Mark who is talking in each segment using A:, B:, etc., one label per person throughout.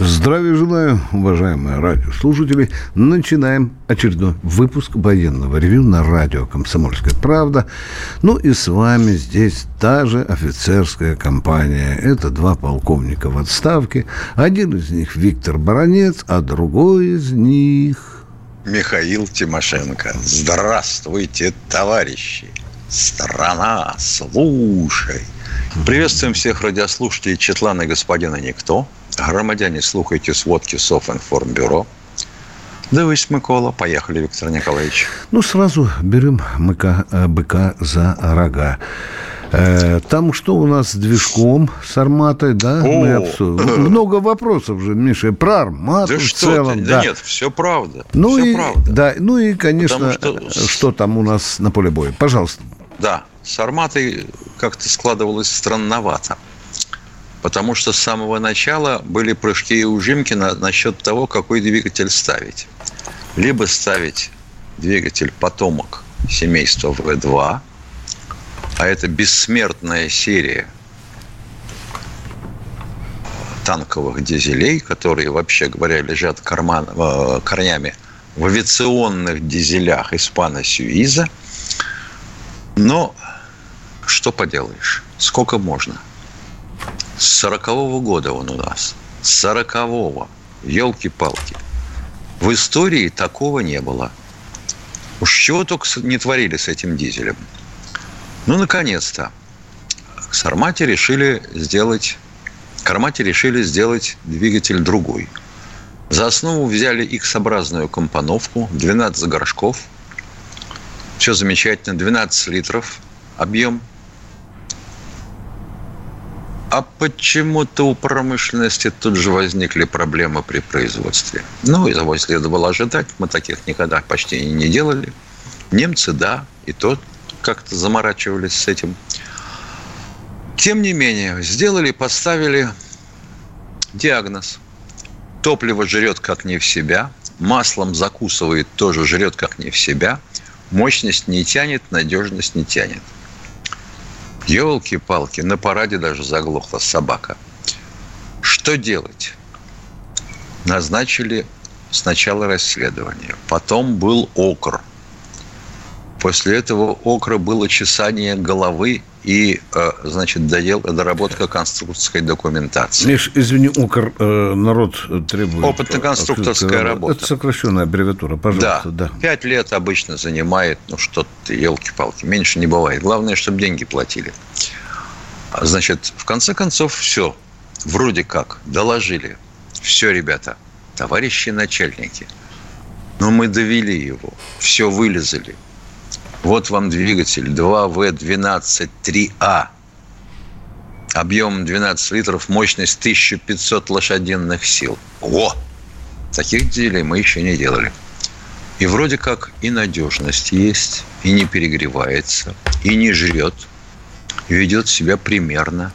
A: Здравия желаю, уважаемые радиослушатели. Начинаем очередной выпуск военного ревю на радио «Комсомольская правда». Ну и с вами здесь та же офицерская компания. Это два полковника в отставке. Один из них Виктор Баранец, а другой из них...
B: Михаил Тимошенко. Здравствуйте, товарищи. Страна, слушай. Приветствуем всех радиослушателей Четлана господина Никто. Громадяне, слухайте сводки Софинформбюро. Дивись, Микола. Поехали, Виктор Николаевич.
A: Ну, сразу берем мыка, э, быка за рога. Э, там что у нас с движком, с арматой, да? О, Мы обсудим. Много вопросов же, Миша, про армату
B: да
A: в целом.
B: Ты?
A: Да.
B: да нет, все правда.
A: Ну
B: все
A: и,
B: правда.
A: Да, ну и, конечно,
B: Потому
A: что... что там у нас на поле боя. Пожалуйста.
B: Да, с арматой как-то складывалось странновато. Потому что с самого начала были прыжки и ужимки на, насчет того, какой двигатель ставить. Либо ставить двигатель потомок семейства В2, а это бессмертная серия танковых дизелей, которые, вообще говоря, лежат карман, э, корнями в авиационных дизелях Испана-Сюиза. Но что поделаешь, сколько можно? С сорокового года он у нас. С сорокового. Елки-палки. В истории такого не было. Уж чего только не творили с этим дизелем. Ну, наконец-то. С Армати решили сделать... Кармати решили сделать двигатель другой. За основу взяли X-образную компоновку, 12 горшков. Все замечательно, 12 литров объем. А почему-то у промышленности тут же возникли проблемы при производстве. Ну, этого следовало ожидать. Мы таких никогда почти не делали. Немцы, да, и тот как-то заморачивались с этим. Тем не менее, сделали, поставили диагноз. Топливо жрет как не в себя, маслом закусывает тоже жрет как не в себя, мощность не тянет, надежность не тянет. Елки-палки, на параде даже заглохла собака. Что делать? Назначили сначала расследование, потом был окр. После этого окра было чесание головы и, значит, додел, доработка конструкторской документации.
A: Миш, извини, укр э, народ требует...
B: Опытно-конструкторская работа.
A: Это сокращенная аббревиатура, пожалуйста.
B: Да. да. Пять лет обычно занимает, ну, что-то, елки-палки, меньше не бывает. Главное, чтобы деньги платили. Значит, в конце концов, все. Вроде как, доложили. Все, ребята, товарищи начальники. Но мы довели его. Все вылезали. Вот вам двигатель 2В12-3А. Объем 12 литров, мощность 1500 лошадиных сил. О! Таких дизелей мы еще не делали. И вроде как и надежность есть, и не перегревается, и не жрет, ведет себя примерно.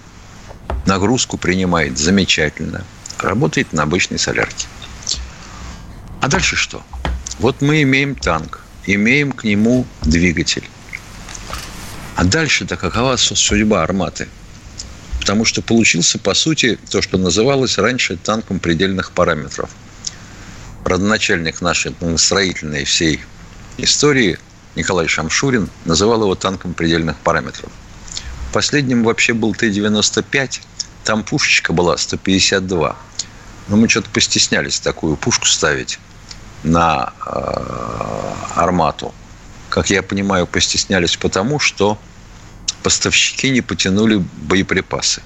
B: Нагрузку принимает замечательно. Работает на обычной солярке. А дальше что? Вот мы имеем танк, имеем к нему двигатель. А дальше-то какова судьба арматы? Потому что получился, по сути, то, что называлось раньше танком предельных параметров. Родоначальник нашей строительной всей истории Николай Шамшурин называл его танком предельных параметров. Последним вообще был Т-95, там пушечка была 152. Но мы что-то постеснялись такую пушку ставить на э, армату. Как я понимаю, постеснялись потому, что поставщики не потянули боеприпасы.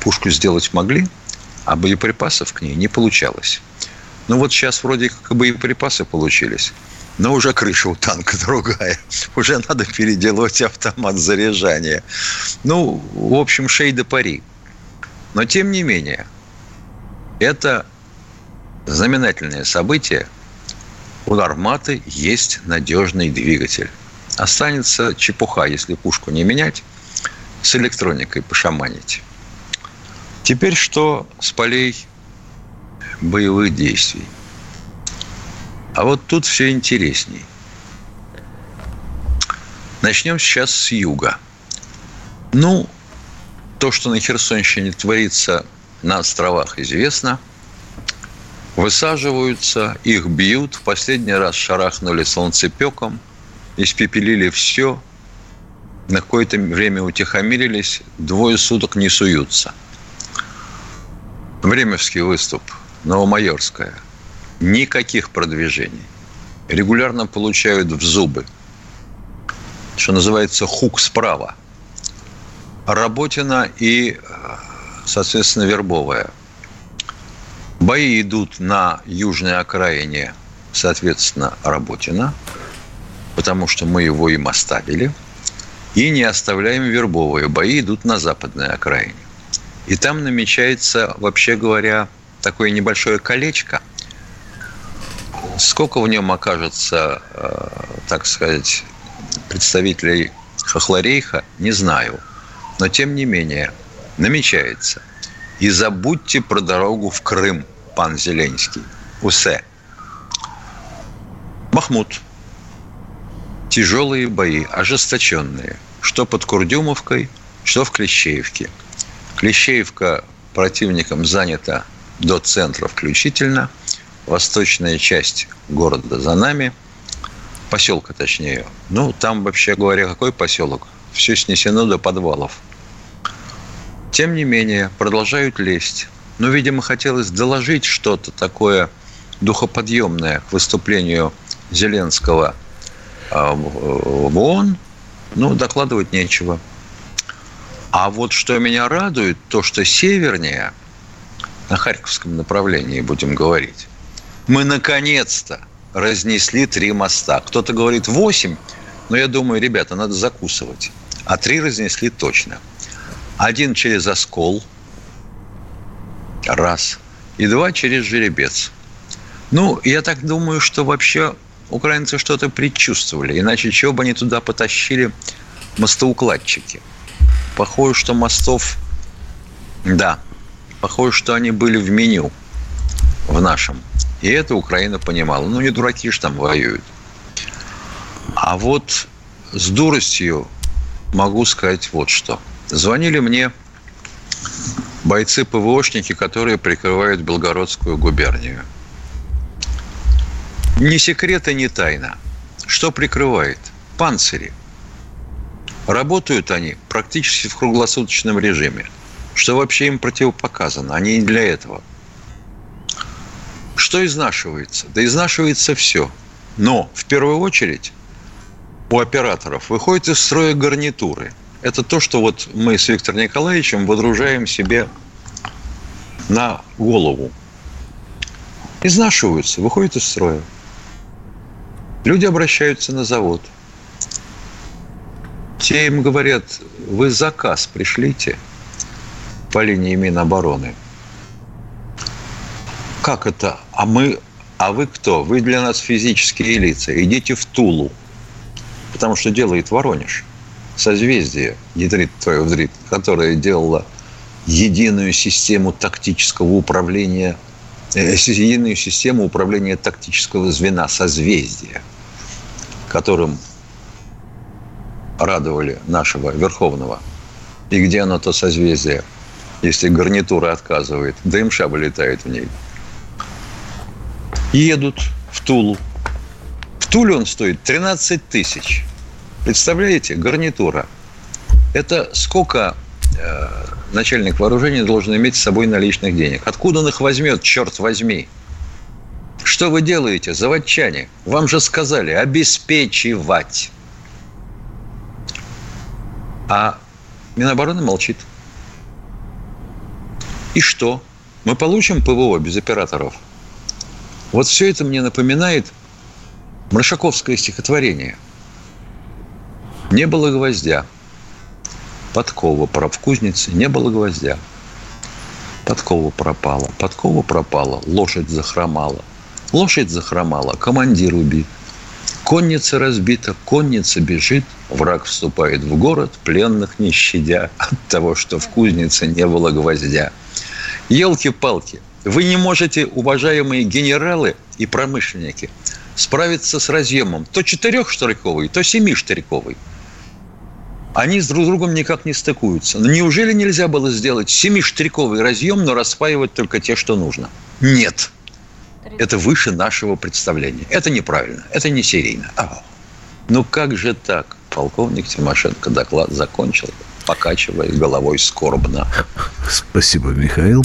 B: Пушку сделать могли, а боеприпасов к ней не получалось. Ну вот сейчас вроде как и боеприпасы получились, но уже крыша у танка другая. Уже надо переделывать автомат заряжания. Ну, в общем, шей до пари. Но тем не менее, это знаменательное событие. У арматы есть надежный двигатель. Останется чепуха, если пушку не менять, с электроникой пошаманить. Теперь что с полей боевых действий? А вот тут все интересней. Начнем сейчас с юга. Ну, то, что на Херсонщине творится на островах, известно. Высаживаются, их бьют. В последний раз шарахнули солнцепеком, испепелили все. На какое-то время утихомирились, двое суток не суются. Времевский выступ, Новомайорская. Никаких продвижений. Регулярно получают в зубы. Что называется, хук справа. Работина и соответственно, Вербовая. Бои идут на южной окраине, соответственно, Работина, потому что мы его им оставили. И не оставляем Вербовые. Бои идут на западной окраине. И там намечается, вообще говоря, такое небольшое колечко. Сколько в нем окажется, э, так сказать, представителей Хохлорейха, не знаю. Но тем не менее – намечается. И забудьте про дорогу в Крым, пан Зеленский. Усе. Махмуд. Тяжелые бои, ожесточенные. Что под Курдюмовкой, что в Клещеевке. Клещеевка противником занята до центра включительно. Восточная часть города за нами. Поселка, точнее. Ну, там, вообще говоря, какой поселок? Все снесено до подвалов. Тем не менее, продолжают лезть. Но, видимо, хотелось доложить что-то такое духоподъемное к выступлению Зеленского а, в ООН. Ну, докладывать нечего. А вот что меня радует, то, что севернее, на Харьковском направлении, будем говорить, мы наконец-то разнесли три моста. Кто-то говорит восемь, но я думаю, ребята, надо закусывать. А три разнесли точно – один через оскол. Раз. И два через жеребец. Ну, я так думаю, что вообще украинцы что-то предчувствовали. Иначе чего бы они туда потащили мостоукладчики? Похоже, что мостов... Да, похоже, что они были в меню в нашем. И это Украина понимала. Ну, не дураки же там воюют. А вот с дуростью могу сказать вот что – Звонили мне бойцы ПВОшники, которые прикрывают Белгородскую губернию. Ни секрета, ни тайна. Что прикрывает? Панцири. Работают они практически в круглосуточном режиме. Что вообще им противопоказано? Они не для этого. Что изнашивается? Да изнашивается все. Но в первую очередь у операторов выходят из строя гарнитуры – это то, что вот мы с Виктором Николаевичем водружаем себе на голову. Изнашиваются, выходят из строя. Люди обращаются на завод. Те им говорят, вы заказ пришлите по линии Минобороны. Как это? А мы, а вы кто? Вы для нас физические лица. Идите в Тулу. Потому что делает Воронеж – созвездие, ядрит твое взрит, которое делало единую систему тактического управления, э, единую систему управления тактического звена созвездия, которым радовали нашего Верховного. И где оно, то созвездие, если гарнитура отказывает, ДМШ вылетает в ней. Едут в Тулу. В Туле он стоит 13 тысяч – Представляете, гарнитура. Это сколько э, начальник вооружения должен иметь с собой наличных денег? Откуда он их возьмет, черт возьми? Что вы делаете, заводчане? Вам же сказали обеспечивать. А Минобороны молчит. И что? Мы получим ПВО без операторов? Вот все это мне напоминает Мрашаковское стихотворение – не было гвоздя. Подкова пора в кузнице, не было гвоздя. Подкова пропала, подкова пропала, лошадь захромала. Лошадь захромала, командир убит. Конница разбита, конница бежит, враг вступает в город, пленных не щадя от того, что в кузнице не было гвоздя. Елки-палки. Вы не можете, уважаемые генералы и промышленники, справиться с разъемом то четырехштриковый, то семиштриковый. Они с друг другом никак не стыкуются. Неужели нельзя было сделать семиштриковый разъем, но распаивать только те, что нужно? Нет. Это выше нашего представления. Это неправильно. Это не серийно. А, ну как же так? Полковник Тимошенко доклад закончил, покачивая головой скорбно.
A: Спасибо, Михаил.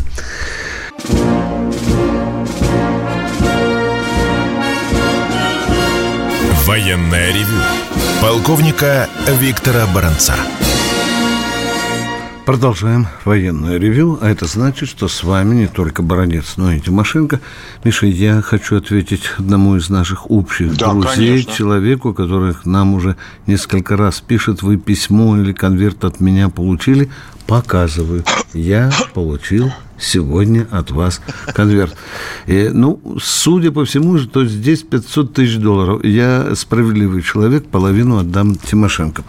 C: Военная ревю. Полковника Виктора Баранца.
A: Продолжаем военное ревю, а это значит, что с вами не только Баранец, но и Тимошенко. Миша, я хочу ответить одному из наших общих да, друзей, конечно. человеку, который нам уже несколько раз пишет, вы письмо или конверт от меня получили, показываю. Я получил сегодня от вас конверт. И, ну, судя по всему, то здесь 500 тысяч долларов. Я справедливый человек, половину отдам Тимошенко.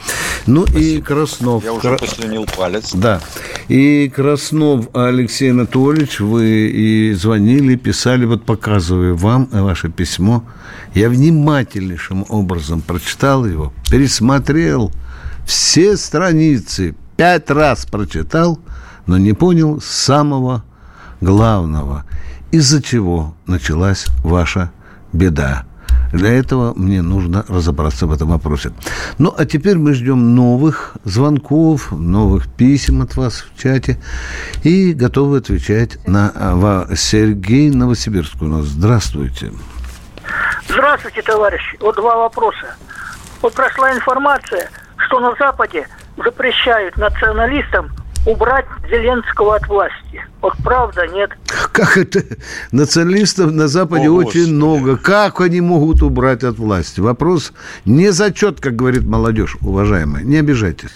A: Ну Спасибо. и Краснов.
B: Я уже Кра... послюнил палец.
A: Да. И Краснов Алексей Анатольевич, вы и звонили, писали, вот показываю вам ваше письмо. Я внимательнейшим образом прочитал его, пересмотрел все страницы, пять раз прочитал – но не понял самого главного, из-за чего началась ваша беда. Для этого мне нужно разобраться в этом вопросе. Ну, а теперь мы ждем новых звонков, новых писем от вас в чате и готовы отвечать на а, Сергей Новосибирск у нас. Здравствуйте.
D: Здравствуйте, товарищи. Вот два вопроса. Вот прошла информация, что на Западе запрещают националистам убрать Зеленского от власти. Вот правда, нет.
A: Как это? Националистов на Западе О, очень Господи. много. Как они могут убрать от власти? Вопрос не зачет, как говорит молодежь, уважаемая. Не обижайтесь.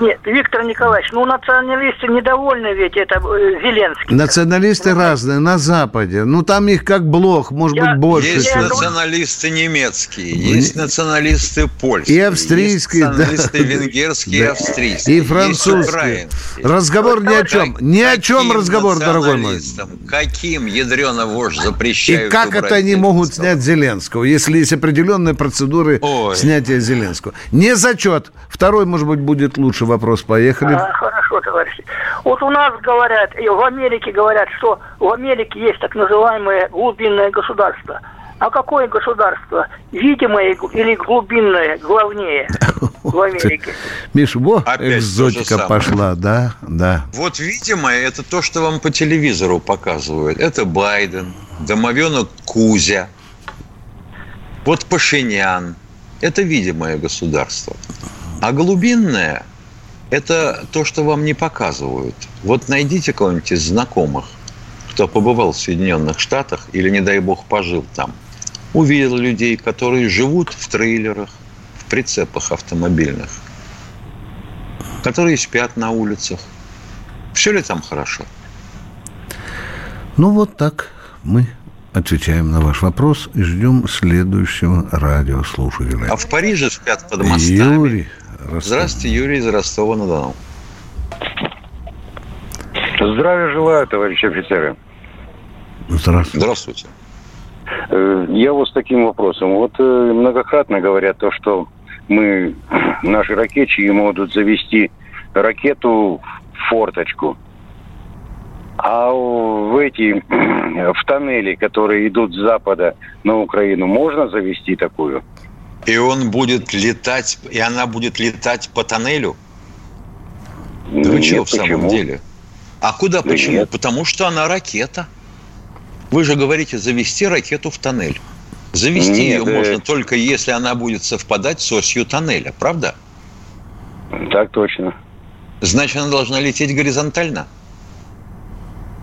D: Нет, Виктор Николаевич, ну националисты недовольны ведь это э, Зеленский.
A: Националисты ну, разные на Западе. Ну там их как блох, может я, быть больше.
B: Есть националисты немецкие, есть националисты польские,
A: и австрийские,
B: есть националисты да. венгерские, да. и австрийские,
A: и французские. Разговор ни о чем, ни о чем разговор, дорогой мой.
B: Каким ядрено вождь запрещают?
A: И как это они могут снять Зеленского, если есть определенные процедуры Ой. снятия Зеленского? Не зачет. Второй, может быть, будет лучше вопрос, поехали. А,
D: хорошо, товарищи. Вот у нас говорят, и в Америке говорят, что в Америке есть так называемое глубинное государство. А какое государство? Видимое или глубинное главнее в Америке?
A: Миш, во, Опять экзотика пошла, да? Да.
B: Вот видимое, это то, что вам по телевизору показывают. Это Байден, домовенок Кузя, вот Пашинян. Это видимое государство. А глубинное – это то, что вам не показывают. Вот найдите кого-нибудь из знакомых, кто побывал в Соединенных Штатах или, не дай бог, пожил там. Увидел людей, которые живут в трейлерах, в прицепах автомобильных, которые спят на улицах. Все ли там хорошо?
A: Ну, вот так мы отвечаем на ваш вопрос и ждем следующего радиослушателя.
B: А в Париже спят под мостами. Юрий, Ростов. Здравствуйте, Юрий из Ростова-на-Дону.
E: Здравия желаю, товарищи офицеры.
A: Здравствуйте.
B: Здравствуйте.
E: Э, я вот с таким вопросом. Вот э, многократно говорят то, что мы, наши ракетчики могут завести ракету в форточку. А в эти, в тоннели, которые идут с запада на Украину, можно завести такую?
B: И он будет летать, и она будет летать по тоннелю? Да вы что в самом деле? А куда да почему? Нет. Потому что она ракета. Вы же говорите завести ракету в тоннель. Завести нет, ее да. можно только если она будет совпадать с осью тоннеля, правда?
E: Так точно.
B: Значит, она должна лететь горизонтально?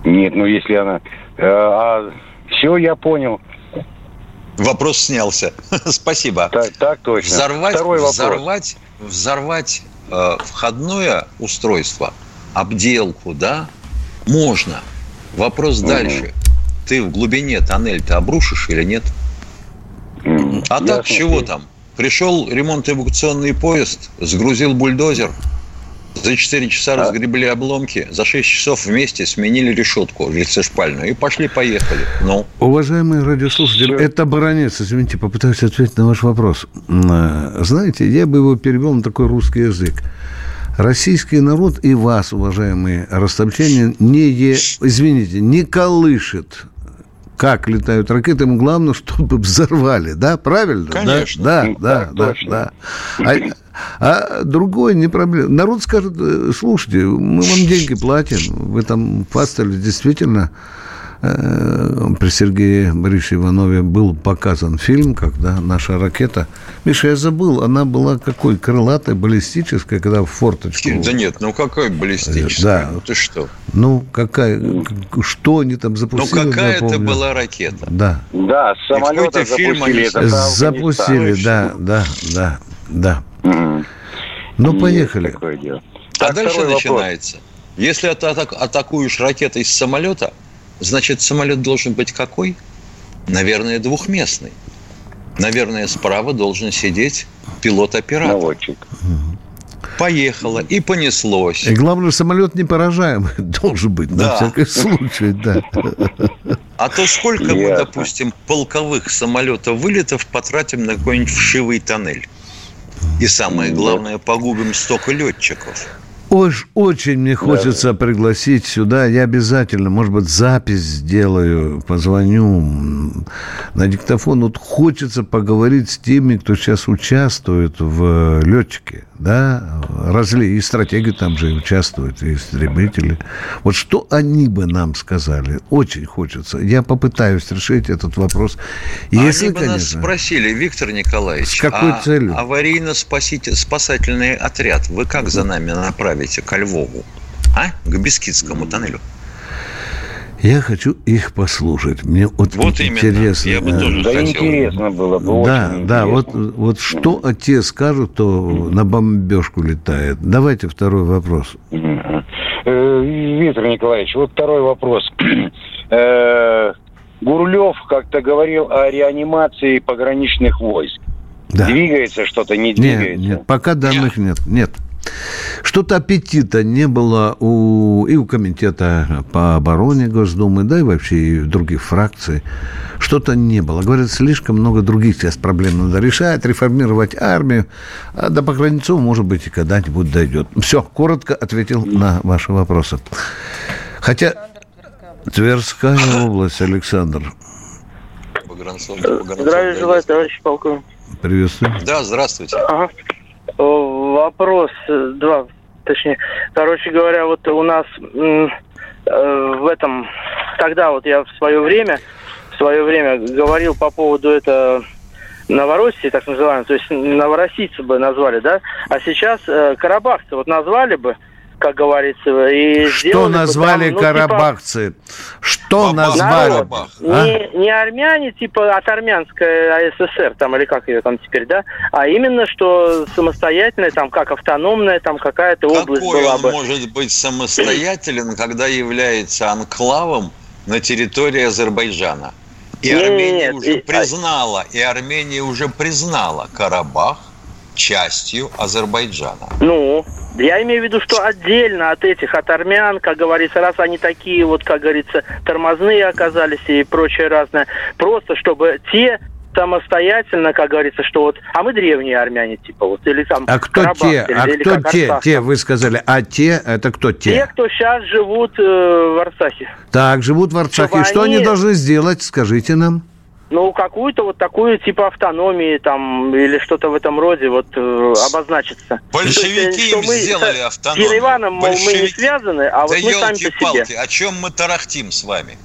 E: Нет, ну если она... Э, а, все, я понял.
B: Вопрос снялся. Спасибо.
E: Так, так точно.
B: Взорвать, Второй вопрос. взорвать, взорвать э, входное устройство, обделку, да, можно. Вопрос угу. дальше. Ты в глубине тоннель ты обрушишь или нет? Угу. А Ясно. так чего там? Пришел ремонт-эвакуационный поезд, сгрузил бульдозер, За 4 часа разгребли обломки, за 6 часов вместе сменили решетку лицешпальную и пошли-поехали. Ну,
A: Уважаемые радиослушатели, это баронец, извините, попытаюсь ответить на ваш вопрос. Э, Знаете, я бы его перевел на такой русский язык. Российский народ и вас, уважаемые ростовчане, не, е- извините, не колышет как летают ракеты, ему главное, чтобы взорвали, да, правильно?
B: Конечно.
A: Да,
E: Ну,
A: да,
E: так
A: да,
E: точно.
A: да. А, а другое не проблема. Народ скажет, э, слушайте, мы вам деньги платим, вы там пастали, действительно, при Сергее Борисовиче Иванове был показан фильм, когда наша ракета... Миша, я забыл, она была какой? Крылатой, баллистической, когда в форточку...
B: да нет, ну какой баллистический?
A: Да.
B: Ну ты что?
A: Ну, какая... Что они там
B: Ну
A: запустили?
B: какая
A: я
B: это была ракета?
A: Да.
E: Да, с самолета
B: какой-то фильм
E: запустили.
B: они
A: Запустили, да, да, да, да.
E: Мгм.
A: Ну, поехали.
E: такое дело.
B: А
E: Так,
B: дальше
E: второй вопрос.
B: начинается. Если ты атак- атакуешь ракетой с самолета, значит, самолет должен быть какой? Наверное, двухместный. Наверное, справа должен сидеть пилот-оператор.
E: Наводчик.
B: Поехало и понеслось.
A: И главное, самолет непоражаемый должен быть, на
B: Да.
A: всякий случай, да.
B: А то сколько мы, допустим, полковых самолетов вылетов потратим на какой-нибудь вшивый тоннель? И самое главное, погубим столько летчиков.
A: Ож- очень мне хочется пригласить сюда. Я обязательно, может быть, запись сделаю, позвоню на диктофон. Вот хочется поговорить с теми, кто сейчас участвует в э, летчике. Да, разли и стратеги там же участвуют, и истребители. Вот что они бы нам сказали? Очень хочется. Я попытаюсь решить этот вопрос. Если,
B: Они бы нас
A: конечно.
B: спросили, Виктор Николаевич,
A: С какой
B: а
A: целью?
B: аварийно-спасательный отряд вы как за нами направите ко Львову? А? К Бескидскому тоннелю.
A: Я хочу их послушать. Мне вот,
B: Вот именно.
A: интересно.
B: Я бы
A: э,
B: тоже
E: Да
B: хотел.
E: интересно было бы.
A: Да,
E: очень
A: да, вот,
E: интересно.
A: вот что те скажут, то на бомбежку летает. Давайте второй вопрос.
E: Э, Виктор Николаевич, вот второй вопрос. Э, Гурлев как-то говорил о реанимации пограничных войск.
A: Да.
E: Двигается что-то, не
A: Нет,
E: двигается?
A: нет, пока данных нет. Нет. Что-то аппетита не было у, и у комитета по обороне Госдумы, да и вообще и в других фракций. Что-то не было. Говорят, слишком много других сейчас проблем надо решать, реформировать армию. А до погранцов, может быть, и когда-нибудь дойдет. Все, коротко ответил на ваши вопросы. Хотя Тверская область, Александр.
B: Погранцов,
F: Здравия желаю, товарищ полковник.
A: Приветствую.
B: Да, здравствуйте.
F: Ага. Вопрос, э, два, точнее. Короче говоря, вот у нас э, в этом, тогда вот я в свое время, в свое время говорил по поводу это Новороссии, так называемой, то есть новороссийцы бы назвали, да? А сейчас э, карабахцы вот назвали бы, как говорится, и
A: Что назвали
F: там, ну, типа,
A: карабахцы? Что
B: Бабах.
A: назвали?
F: народ.
A: А?
F: Не, не армяне, типа от армянской АССР, там, или как ее там теперь, да, а именно, что самостоятельная, там, как автономная, там, какая-то область
B: Какой
F: была
B: он
F: бы.
B: может быть самостоятелен, когда является анклавом на территории Азербайджана? И
F: Не, не,
B: Армения
F: нет,
B: уже
F: и- а-
B: признала, и Армения уже признала Карабах частью Азербайджана.
F: Ну, я имею в виду, что отдельно от этих, от армян, как говорится, раз они такие вот, как говорится, тормозные оказались и прочее разное, просто чтобы те самостоятельно, как говорится, что вот, а мы древние армяне, типа вот, или там
A: А кто
F: карабахцы,
A: те? А
F: или
A: кто те?
F: Арцах.
A: Те, вы сказали. А те, это кто
F: Те,
A: те?
F: кто сейчас живут э, в Арцахе.
A: Так, живут в Арцахе.
F: Чтобы
A: что они
F: они-
A: должны сделать? Скажите нам.
F: Ну, какую-то вот такую типа автономии там или что-то в этом роде вот э, обозначиться.
B: Большевики
F: есть, что
B: им
F: мы
B: сделали автономию.
F: С Ереваном, мол, мы не связаны, а вот
B: да
F: мы сами по себе.
B: елки-палки, о чем мы тарахтим с вами?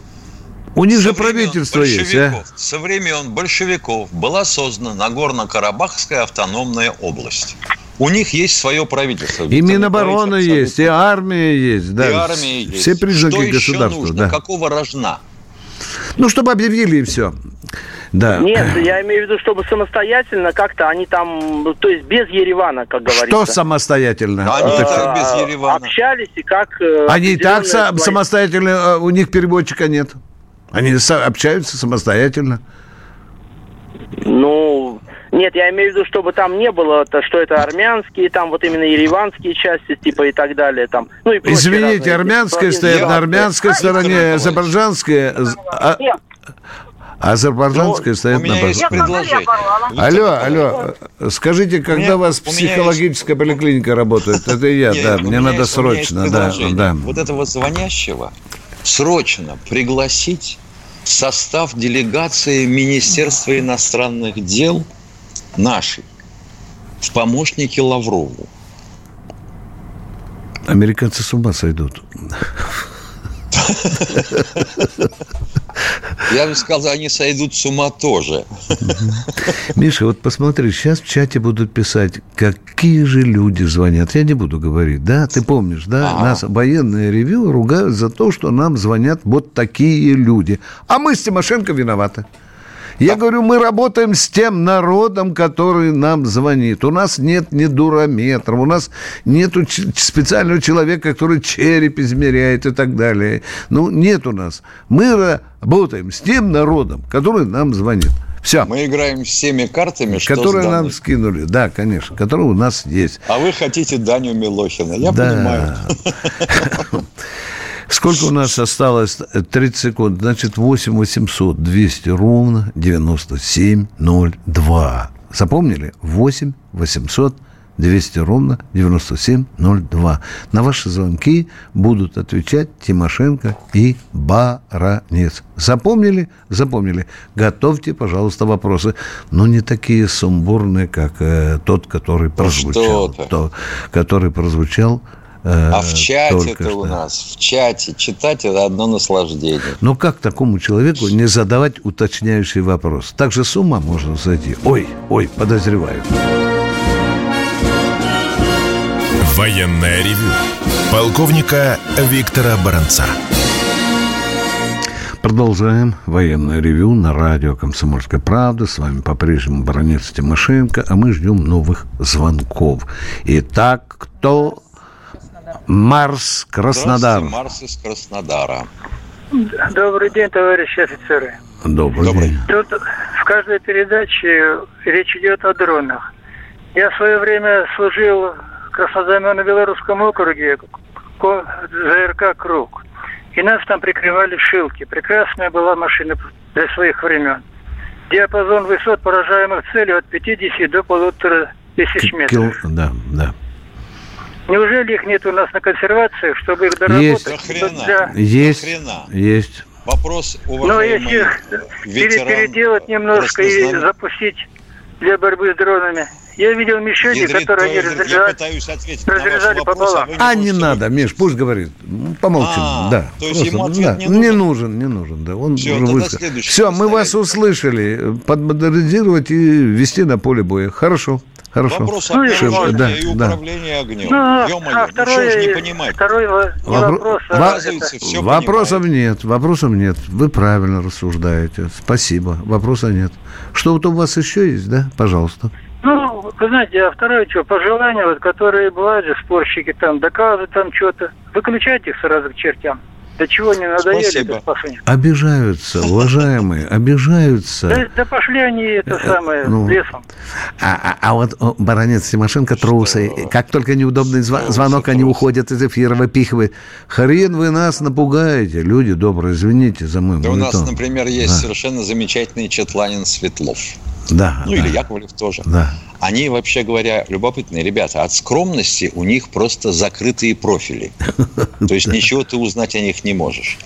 A: У них же правительство есть, а?
B: большевиков- Со времен большевиков была создана Нагорно-Карабахская автономная область. У них есть свое правительство.
A: И Минобороны есть, и армия есть. Да.
B: И армия есть.
A: Все признаки
B: Что еще
A: государства.
B: нужно?
A: Да.
B: Какого рожна?
A: Ну, чтобы объявили и все. Да.
F: Нет, я имею в виду, чтобы самостоятельно как-то они там, то есть без Еревана, как говорится.
A: Что самостоятельно?
B: Они
A: это-
B: так без
F: А,
B: Еревана.
F: Общались и как... э,
A: Они и так
F: свои-
A: самостоятельно, э, у них переводчика нет. Они общаются самостоятельно.
F: Ну, Нет, я имею в виду, чтобы там не было, то, что это армянские, там вот именно ереванские части, типа и так далее. Там, ну и
A: Извините, армянская стоит на армянской стороне, азербайджанская... А, Азербайджанская ну, стоит на
B: предложение.
A: Алло, алло, скажите, когда меня, у вас психологическая есть... поликлиника работает? Это я, Нет, да, мне надо срочно, да, да.
B: Вот этого звонящего срочно пригласить в состав делегации Министерства иностранных дел нашей в помощники Лаврову.
A: Американцы с ума сойдут.
B: Я бы сказал, они сойдут с ума тоже.
A: Миша, вот посмотри, сейчас в чате будут писать, какие же люди звонят. Я не буду говорить, да? Ты помнишь, да? А-а. Нас военные ревью ругают за то, что нам звонят вот такие люди. А мы с Тимошенко виноваты. Я говорю, мы работаем с тем народом, который нам звонит. У нас нет ни дурометров, у нас нет специального человека, который череп измеряет и так далее. Ну, нет у нас. Мы работаем с тем народом, который нам звонит. Все.
B: Мы играем всеми картами,
A: что Которые нам скинули, да, конечно, которые у нас есть.
B: А вы хотите Даню Милохина, я да. понимаю.
A: Сколько у нас осталось? 30 секунд. Значит, 8 800 200 ровно 9702. Запомнили? 8 800 200 ровно 9702. На ваши звонки будут отвечать Тимошенко и Баранец. Запомнили? Запомнили. Готовьте, пожалуйста, вопросы. Но не такие сумбурные, как э, тот, который прозвучал. Ну, то, который прозвучал
B: а в чате это у нас, в чате читать это одно наслаждение.
A: Но ну, как такому человеку не задавать уточняющий вопрос? Так же с ума можно зайти. Ой, ой, подозреваю.
C: Военная ревю. Полковника Виктора Баранца.
A: Продолжаем военное ревю на радио «Комсомольская правда». С вами по-прежнему Баранец Тимошенко, а мы ждем новых звонков. Итак, кто Марс, Краснодар.
B: Марс из Краснодара.
D: Добрый день, товарищи офицеры.
A: Добрый, Добрый день.
D: Тут в каждой передаче речь идет о дронах. Я в свое время служил в Краснознаменном Белорусском округе ЗРК «Круг». И нас там прикрывали шилки. Прекрасная была машина для своих времен. Диапазон высот поражаемых целей от 50 до полутора тысяч метров.
A: Да, да.
D: Неужели их нет у нас на консервациях, чтобы их доработать?
A: Есть. До хрена. Для... Есть. До хрена. Есть.
B: Вопрос,
D: уважаемый Но если их переделать немножко и запустить для борьбы с дронами, я видел мишени, Ядрит, которые они разрезали, разрезали пополам.
A: А, не надо, Миш, пусть говорит. Помолчим, а, да.
B: То есть ему ответ
A: да. не нужен? Не нужен, не нужен, да. Он Все, Все мы вас услышали. Подмодернизировать и ввести на поле боя. Хорошо. Хорошо.
B: Вопрос ну, огня да, и управления да. огнем. Ну,
D: а второй, ну, не понимать? Второй вопрос.
A: А Во- вопросов нет, вопросов нет. Вы правильно рассуждаете. Спасибо. Вопроса нет. Что вот у вас еще есть, да? Пожалуйста.
D: Ну, вы знаете, а второе, что, пожелания, вот, которые бывают же спорщики, там, доказывают там что-то, выключайте их сразу к чертям. До чего не надоели Спасибо.
A: это Обижаются, уважаемые, обижаются.
D: Да, да пошли они это э, самое ну, лесом.
A: А, а, а вот о, баронец Тимошенко трусы. Как только неудобный зв- звонок, они уходят из эфира, выпихивают. Хрен вы нас напугаете, люди добрые, извините за мой
B: Да у нас, например, есть да. совершенно замечательный Четланин Светлов.
A: Да.
B: Ну,
A: да.
B: или Яковлев тоже.
A: Да.
B: Они, вообще говоря, любопытные ребята. От скромности у них просто закрытые профили. То есть ничего ты узнать о них не можешь.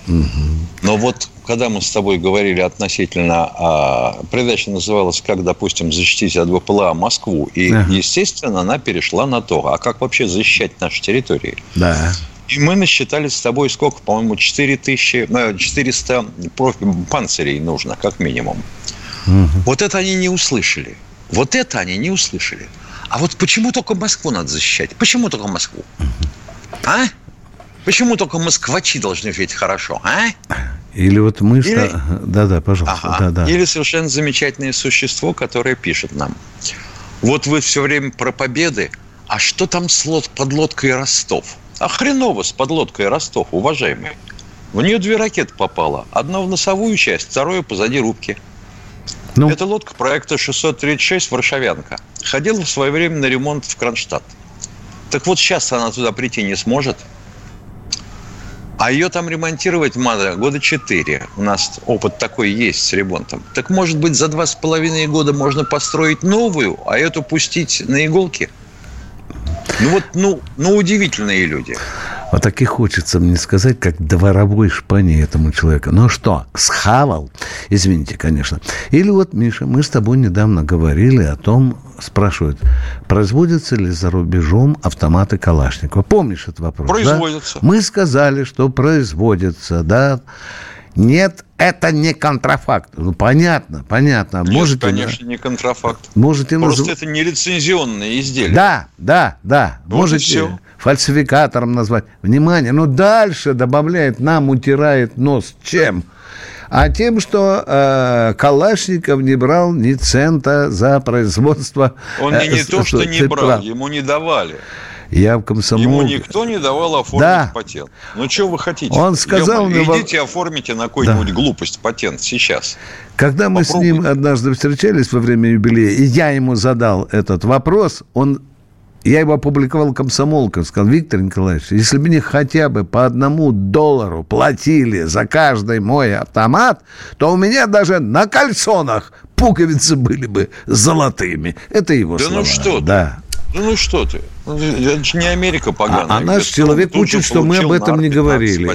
B: Но вот когда мы с тобой говорили относительно... А, передача называлась «Как, допустим, защитить от БПЛА Москву». И, естественно, она перешла на то, а как вообще защищать наши территории.
A: Да.
B: И мы насчитали с тобой сколько, по-моему, 4000, 400 панцирей нужно, как минимум. Угу. Вот это они не услышали. Вот это они не услышали. А вот почему только Москву надо защищать? Почему только Москву? А? Почему только москвачи должны жить хорошо, а?
A: Или вот мы... Или... Да-да, пожалуйста. Ага. Да, да.
B: Или совершенно замечательное существо, которое пишет нам. Вот вы все время про победы, а что там с лод... под лодкой Ростов? А хреново с подлодкой Ростов, уважаемые. В нее две ракеты попало. Одна в носовую часть, второе позади рубки. Ну? Это лодка проекта 636 «Варшавянка». Ходила в свое время на ремонт в Кронштадт. Так вот сейчас она туда прийти не сможет. А ее там ремонтировать надо года четыре. У нас опыт такой есть с ремонтом. Так может быть за два с половиной года можно построить новую, а эту пустить на иголки? Ну вот, ну, ну удивительные люди.
A: Вот так и хочется мне сказать, как дворовой шпане этому человеку. Ну что, схавал? Извините, конечно. Или вот, Миша, мы с тобой недавно говорили о том, спрашивают, производятся ли за рубежом автоматы Калашникова. Помнишь этот вопрос?
B: Производятся.
A: Да? Мы сказали, что производятся, да. Нет, это не контрафакт. Ну, понятно, понятно.
B: Нет, можете, конечно, не контрафакт.
A: Можете
B: Просто наз... это не лицензионные изделия.
A: Да, да, да. Вот можете все. фальсификатором назвать. Внимание, но дальше добавляет, нам утирает нос. Чем? а тем, что э, Калашников не брал ни цента за производство.
B: Он не, не то, что не брал, ему не давали.
A: Я в комсомол...
B: Ему никто не давал оформить да. патент. Ну, что вы хотите?
A: Он сказал...
B: Мне... Идите оформите на какую-нибудь да. глупость патент сейчас.
A: Когда мы Попробуйте. с ним однажды встречались во время юбилея, и я ему задал этот вопрос, он я его опубликовал комсомолкам, сказал, Виктор Николаевич, если бы мне хотя бы по одному доллару платили за каждый мой автомат, то у меня даже на кальсонах пуговицы были бы золотыми. Это его
B: да
A: слова.
B: ну что
A: да.
B: Ну, ну что ты? Это же не Америка поганая.
A: А, а наш человек учит, что мы об этом не говорили.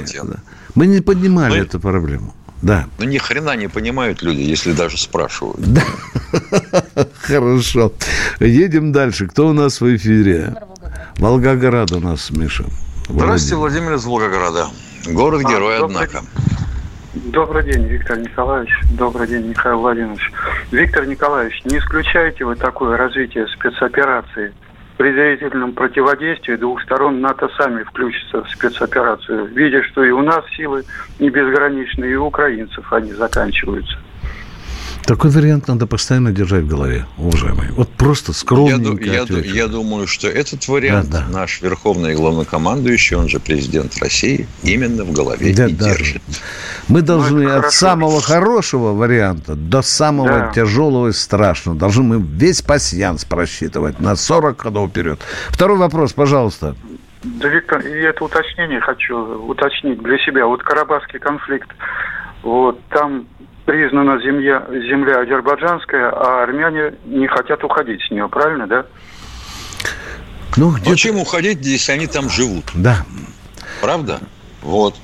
A: Мы не поднимали ну, эту проблему. Да.
B: Ну, ни хрена не понимают люди, если даже спрашивают.
A: Да. Хорошо. Едем дальше. Кто у нас в эфире? Волгоград у нас, Миша.
B: Здравствуйте, Владимир из Волгограда. Город-герой, а, однако.
G: Добрый день, Виктор Николаевич. Добрый день, Михаил Владимирович. Виктор Николаевич, не исключаете вы такое развитие спецоперации – при зрительном противодействии двух сторон НАТО сами включатся в спецоперацию, видя, что и у нас силы не безграничные, и у украинцев они заканчиваются.
A: Такой вариант надо постоянно держать в голове, уважаемый. Вот просто скромненько
B: я, я, я думаю, что этот вариант да, да. наш верховный главнокомандующий, он же президент России, именно в голове да, и да. держит.
A: Мы должны ну, от хорошо. самого хорошего варианта до самого да. тяжелого и страшного. Должны мы весь пассианс просчитывать на 40 ходов вперед. Второй вопрос, пожалуйста.
G: Да, Виктор, и это уточнение хочу уточнить для себя. Вот Карабахский конфликт, вот там признана земля, земля азербайджанская, а армяне не хотят уходить с нее, правильно, да?
B: Ну, где Зачем уходить, если они там живут?
A: Да.
B: Правда? Вот.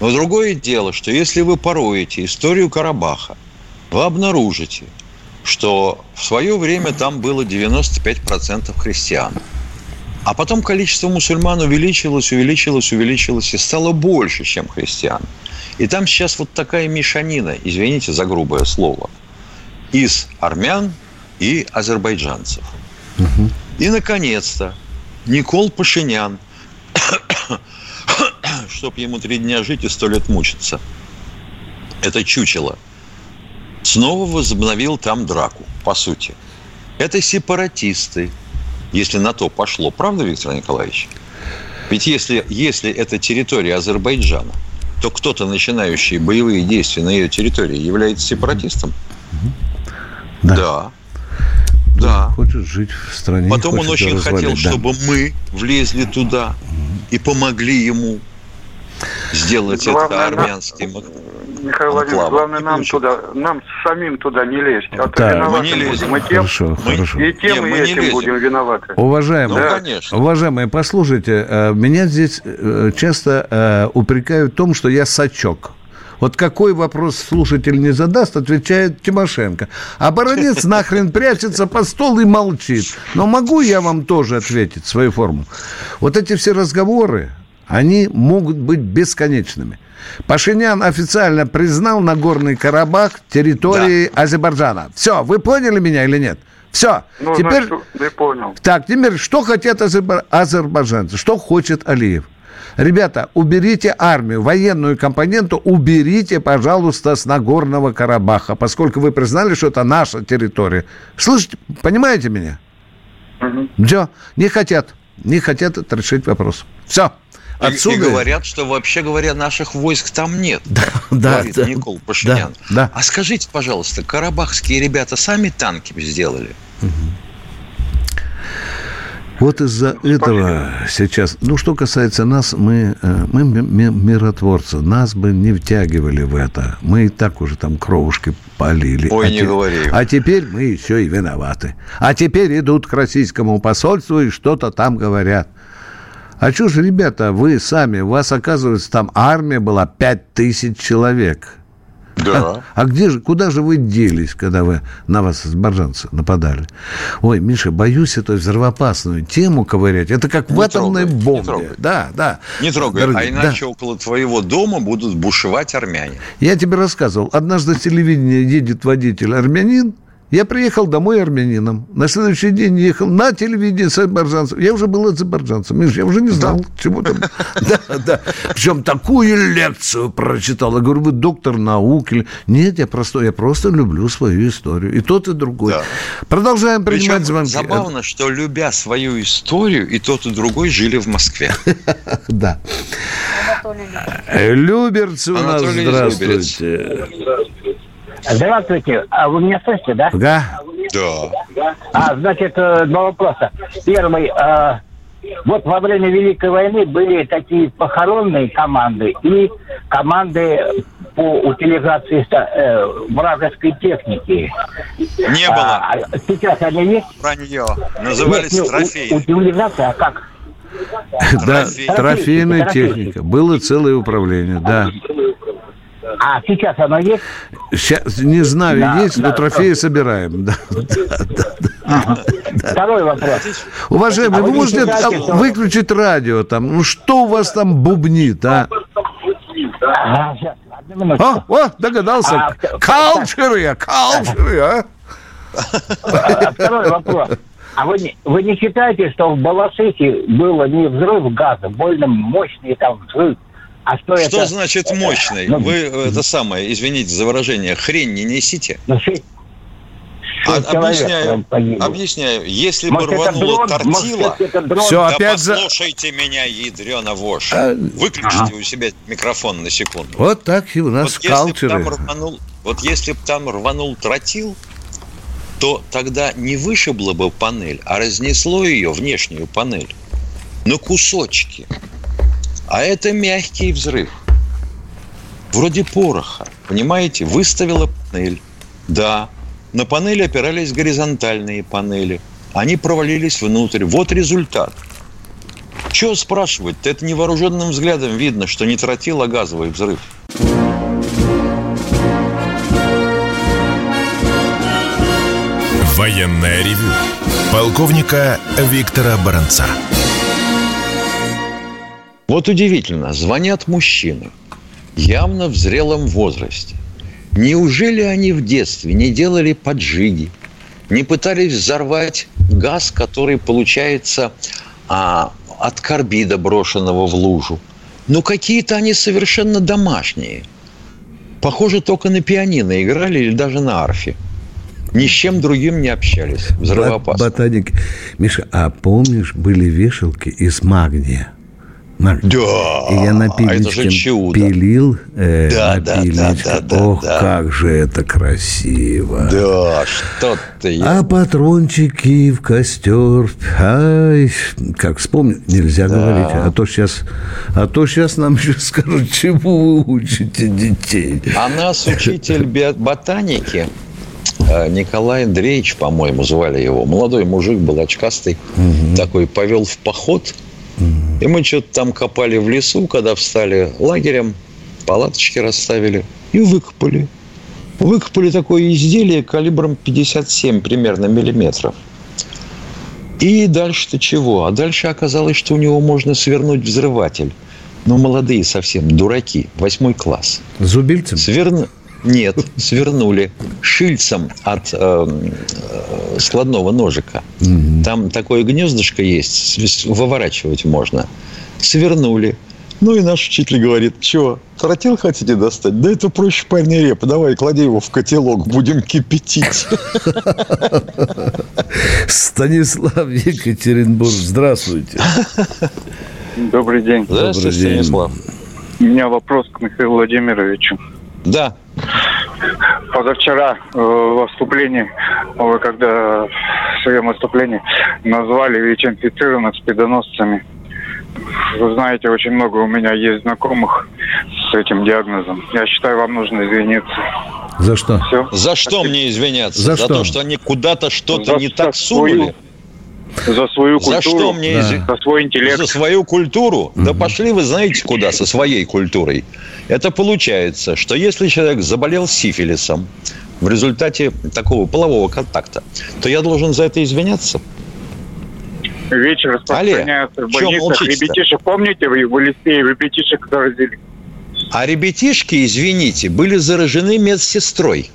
B: Но другое дело, что если вы пороете историю Карабаха, вы обнаружите, что в свое время там было 95% христиан. А потом количество мусульман увеличилось, увеличилось, увеличилось и стало больше, чем христиан. И там сейчас вот такая мешанина, извините за грубое слово, из армян и азербайджанцев. Угу. И, наконец-то, Никол Пашинян, чтоб ему три дня жить и сто лет мучиться, это чучело, снова возобновил там драку, по сути. Это сепаратисты, если на то пошло. Правда, Виктор Николаевич? Ведь если, если это территория Азербайджана – то кто-то, начинающий боевые действия на ее территории, является сепаратистом?
A: Да. Да.
B: Да.
A: Хочет жить в стране.
B: Потом он очень хотел, да. чтобы мы влезли туда и помогли ему сделать главное, это армянским.
G: Михаил Владимирович, главное нам туда, нам самим туда не лезть. А то да. мы не лезем. Мы тем,
A: хорошо, мы, хорошо.
G: И тем, не, и этим будем виноваты.
A: Уважаемые, ну, конечно. уважаемые, послушайте, э, меня здесь э, часто э, упрекают в том, что я сачок. Вот какой вопрос слушатель не задаст, отвечает Тимошенко. А Баранец нахрен прячется под стол и молчит. Но могу я вам тоже ответить свою форму? Вот эти все разговоры, они могут быть бесконечными. Пашинян официально признал Нагорный Карабах территорией да. Азербайджана. Все, вы поняли меня или нет? Все.
G: Ну, теперь... Значит, понял.
A: Так, теперь что хотят азербай... азербайджанцы? Что хочет Алиев? Ребята, уберите армию, военную компоненту, уберите, пожалуйста, с Нагорного Карабаха, поскольку вы признали, что это наша территория. Слышите, понимаете меня? Угу. Все, не хотят, не хотят решить вопрос. Все. Отсюда...
B: И, говорят, что вообще говоря, наших войск там нет.
A: Да, да,
B: говорит
A: да,
B: Никол Пашинян.
A: Да, да.
B: А скажите, пожалуйста, карабахские ребята сами танки сделали?
A: Вот из-за этого сейчас, ну, что касается нас, мы, э, мы миротворцы, нас бы не втягивали в это. Мы и так уже там кровушки полили.
B: Ой,
A: а
B: не
A: те-
B: говори.
A: А теперь мы еще и виноваты. А теперь идут к российскому посольству и что-то там говорят. А что же, ребята, вы сами, у вас, оказывается, там армия была пять тысяч человек.
B: Да.
A: А где же, куда же вы делись, когда вы на вас азербайджанцы нападали? Ой, Миша, боюсь эту взрывоопасную тему ковырять. Это как в
B: Не
A: атомной
B: трогай, не
A: бомбе.
B: трогай.
A: Да, да.
B: Не трогай,
A: Дорогие,
B: а иначе около твоего дома будут бушевать армяне.
A: да. Я тебе рассказывал. Однажды в телевидении едет водитель армянин. Я приехал домой армянином. На следующий день ехал на телевидении с азербайджанцем. Я уже был азербайджанцем. Миш, я уже не знал, чего там. Да, да. Причем такую лекцию прочитал. Я говорю, вы доктор наук? или- Нет, я просто, я просто люблю свою историю. И тот, и другой.
B: Да.
A: Продолжаем принимать звонки.
B: забавно, что любя свою историю, и тот, и другой жили в Москве.
A: Да. Люберцы у нас, здравствуйте.
H: Здравствуйте. А вы меня слышите, да?
A: Да.
B: Да.
H: А, значит, э, два вопроса. Первый. э, вот во время Великой войны были такие похоронные команды и команды по утилизации э, вражеской техники.
B: Не было.
H: А, а сейчас они есть?
B: Вранье. Назывались
H: Нет, не, у-
B: трофеи.
H: утилизация, а как?
A: Да,
B: Трофей.
A: трофейная
H: Трофей.
A: техника. Было целое управление, да.
H: А сейчас оно есть?
A: Сейчас, не знаю,
H: Да,
A: есть, но
H: да.
A: трофеи собираем. Да, да, да.
H: Второй вопрос.
A: Уважаемый,
H: А
A: вы можете
H: что-
A: выключить радио там? Ну что у вас там бубнит, а?
H: Ага, минутку.
A: О, о, догадался.
H: А,
A: Калчеры, калчеры, а?
H: А, Второй вопрос. А вы не, вы не считаете, что в Балашихе было не взрыв газа, больно мощный там взрыв, а что,
B: Что
H: это...
B: значит мощный?
H: Ну,
B: Вы э, это самое, извините за выражение, хрень не несите.
H: Ну,
B: А- объясняю, объясняю. Если бы
H: Может, это
B: рвануло
H: дрон? Может, это дрон?
A: Все,
B: да
A: опять за...
B: послушайте меня, ядрена вошь.
A: А,
B: Выключите у себя микрофон на секунду.
A: Вот так и у нас
B: Вот если
A: калчеры.
B: там рванул, вот если бы там рванул тротил, то тогда не вышибло бы панель, а разнесло ее, внешнюю панель, на кусочки. А это мягкий взрыв. Вроде пороха. Понимаете? Выставила панель. Да. На панели опирались горизонтальные панели. Они провалились внутрь. Вот результат. Чего спрашивать-то? Это невооруженным взглядом видно, что не тротил, а газовый взрыв.
C: Военное ревю полковника Виктора Баранца.
B: Вот удивительно, звонят мужчины, явно в зрелом возрасте. Неужели они в детстве не делали поджиги, не пытались взорвать газ, который получается а, от карбида, брошенного в лужу? Ну, какие-то они совершенно домашние. Похоже, только на пианино играли или даже на арфе. Ни с чем другим не общались. Взрывоопасно.
A: Ботаник. Миша, а помнишь, были вешалки из магния? Маг-
B: Да,
A: И я
B: а же
A: напильничком
B: чудо.
A: пилил э,
B: Да, да,
A: напильничком.
B: да, да,
A: Ох,
B: да.
A: как же это красиво.
B: Да, что ты.
A: А патрончики в костер. Ай, как вспомню, нельзя говорить. А то сейчас, а то сейчас нам еще скажут, чему вы учите детей.
B: А нас учитель ботаники э, Николай Андреевич, по-моему, звали его. Молодой мужик был очкастый. Такой повел в поход. И мы что-то там копали в лесу, когда встали лагерем, палаточки расставили и выкопали. Выкопали такое изделие калибром 57 примерно миллиметров. И дальше-то чего? А дальше оказалось, что у него можно свернуть взрыватель. Но молодые совсем, дураки, восьмой класс.
A: Зубильцем?
B: Сверну... Нет, свернули шильцем от э, э, складного ножика. Там такое гнездышко есть, выворачивать можно. Свернули. Ну и наш учитель говорит, что, тротил хотите достать? Да это проще пальной репы. Давай, клади его в котелок, будем кипятить.
A: Станислав Екатеринбург, здравствуйте.
G: Добрый день.
B: Здравствуйте,
A: Добрый день.
B: Станислав.
G: У меня вопрос к Михаилу Владимировичу.
B: Да.
G: Позавчера э, в выступлении, вы когда в своем выступлении назвали ВИЧ-инфицированных спидоносцами. Вы знаете, очень много у меня есть знакомых с этим диагнозом. Я считаю, вам нужно извиниться.
A: За что?
G: Все.
B: За что мне извиняться?
A: За что?
B: то, что они куда-то что-то
G: За
B: не так
G: свою
B: сунули?
G: За свою культуру.
B: За что мне
A: Да.
B: изв-
G: За свой интеллект.
B: За свою культуру? Да пошли вы знаете куда со своей культурой. Это получается, что если человек заболел сифилисом в результате такого полового контакта, то я должен за это извиняться?
G: ВИЧ распространяется
B: Алле,
G: в больницах. Ребятишек, помните, вы в Елисее ребятишек заразили?
B: А ребятишки, извините, были заражены медсестрой.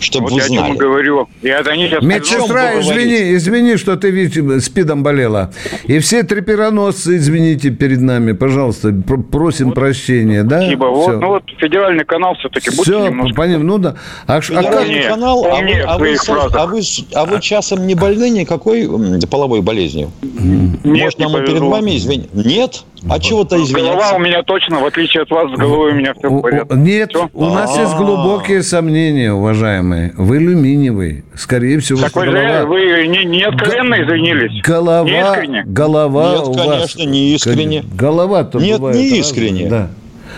B: Чтобы
G: Вот
B: вы
G: я о чем говорю. И это они сейчас...
A: Медсестра, извини, извини, что ты ВИЧ, СПИДом болела. И все трепероносцы, извините перед нами, пожалуйста, пр- просим прощения, да?
G: Спасибо. Вот,
A: Всё.
G: ну вот федеральный канал все-таки
A: Все,
G: немножко...
A: понятно, ну да. А, а как-
G: Нет,
B: канал, а вы, а, вы, а вы а вы часом не больны никакой половой болезнью?
G: Нет,
B: Может,
G: не
B: нам и перед вами извинить? Нет? А чего-то
G: Голова
B: извиняться?
G: у меня точно, в отличие от вас, с головой у меня все в порядке.
A: Нет,
G: Всё?
A: у нас есть
B: А.
A: глубокие сомнения, уважаемые. Вы алюминиевый. Скорее всего,
G: Так
A: что
G: вы, же-
A: голова...
G: вы не, не откровенно извинились.
A: Голова,
G: Не искренне.
A: голова
B: Нет,
A: у
B: конечно,
A: вас...
B: не искренне.
A: Голова-то
B: Нет,
A: бывает
B: не
A: разная.
B: искренне.
A: Да.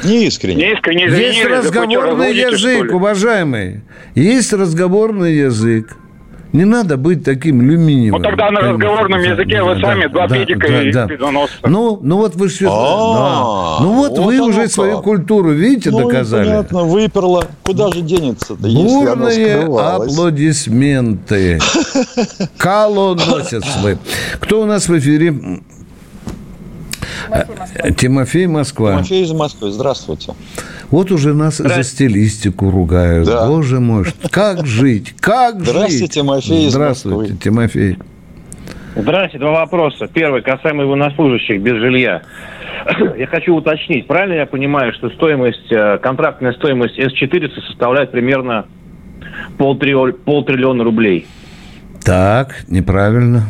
B: Не искренне.
G: Не искренне извинились.
A: Есть разговорный язык, уважаемый. Есть разговорный язык. Не надо быть таким алюминиевым.
G: Ну, тогда на
A: конечно.
G: разговорном языке вы сами два педика и спидоносца.
A: Ну, ну вот вы все...
B: А,
A: Ну вот,
B: вот
A: вы уже
B: как.
A: свою культуру, видите,
B: Ну,
A: доказали.
B: понятно, выперло. Куда же денется-то,
A: Бурные аплодисменты. Колоносец вы. Кто у нас в эфире? Э, Тимофей Москва.
B: Тимофей из Москвы, здравствуйте.
A: Вот уже нас за стилистику ругают.
B: Да.
A: Боже мой, как жить? Как жить?
B: Здравствуйте, Тимофей из
A: Здравствуйте,
B: Москвы.
A: Тимофей.
I: Здравствуйте, два вопроса. Первый касаемо военнослужащих без жилья. Я хочу уточнить, правильно я понимаю, что стоимость, э, контрактная стоимость С-400 составляет примерно полтриллиона рублей?
A: Так, неправильно.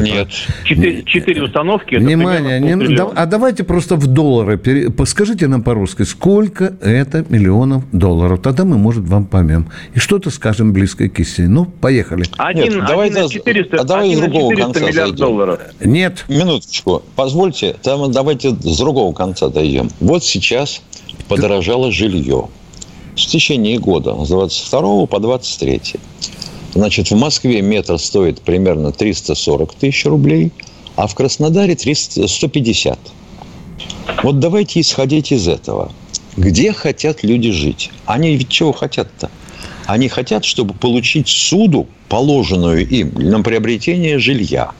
B: Нет.
I: Четыре, четыре установки.
A: Внимание, не- да- а давайте просто в доллары. пере- Скажите нам по-русски, сколько это миллионов долларов? Тогда мы, может, вам поймем. И что-то скажем близкое к истине. Ну, поехали.
I: Один,
B: Нет, давай
I: один на
B: с-
I: 400,
B: а давай
I: один
B: с другого
I: 400
B: конца
I: миллиард
B: зайдем.
I: долларов.
A: Нет.
B: Минуточку. Позвольте, там давайте с другого конца дойдем. Вот сейчас подорожало жилье. В течение года, с 22 по 23. Значит, в Москве метр стоит примерно 340 тысяч рублей, а в Краснодаре 300, 150. Вот давайте исходить из этого. Где хотят люди жить? Они ведь чего хотят-то? Они хотят, чтобы получить суду, положенную им на приобретение жилья.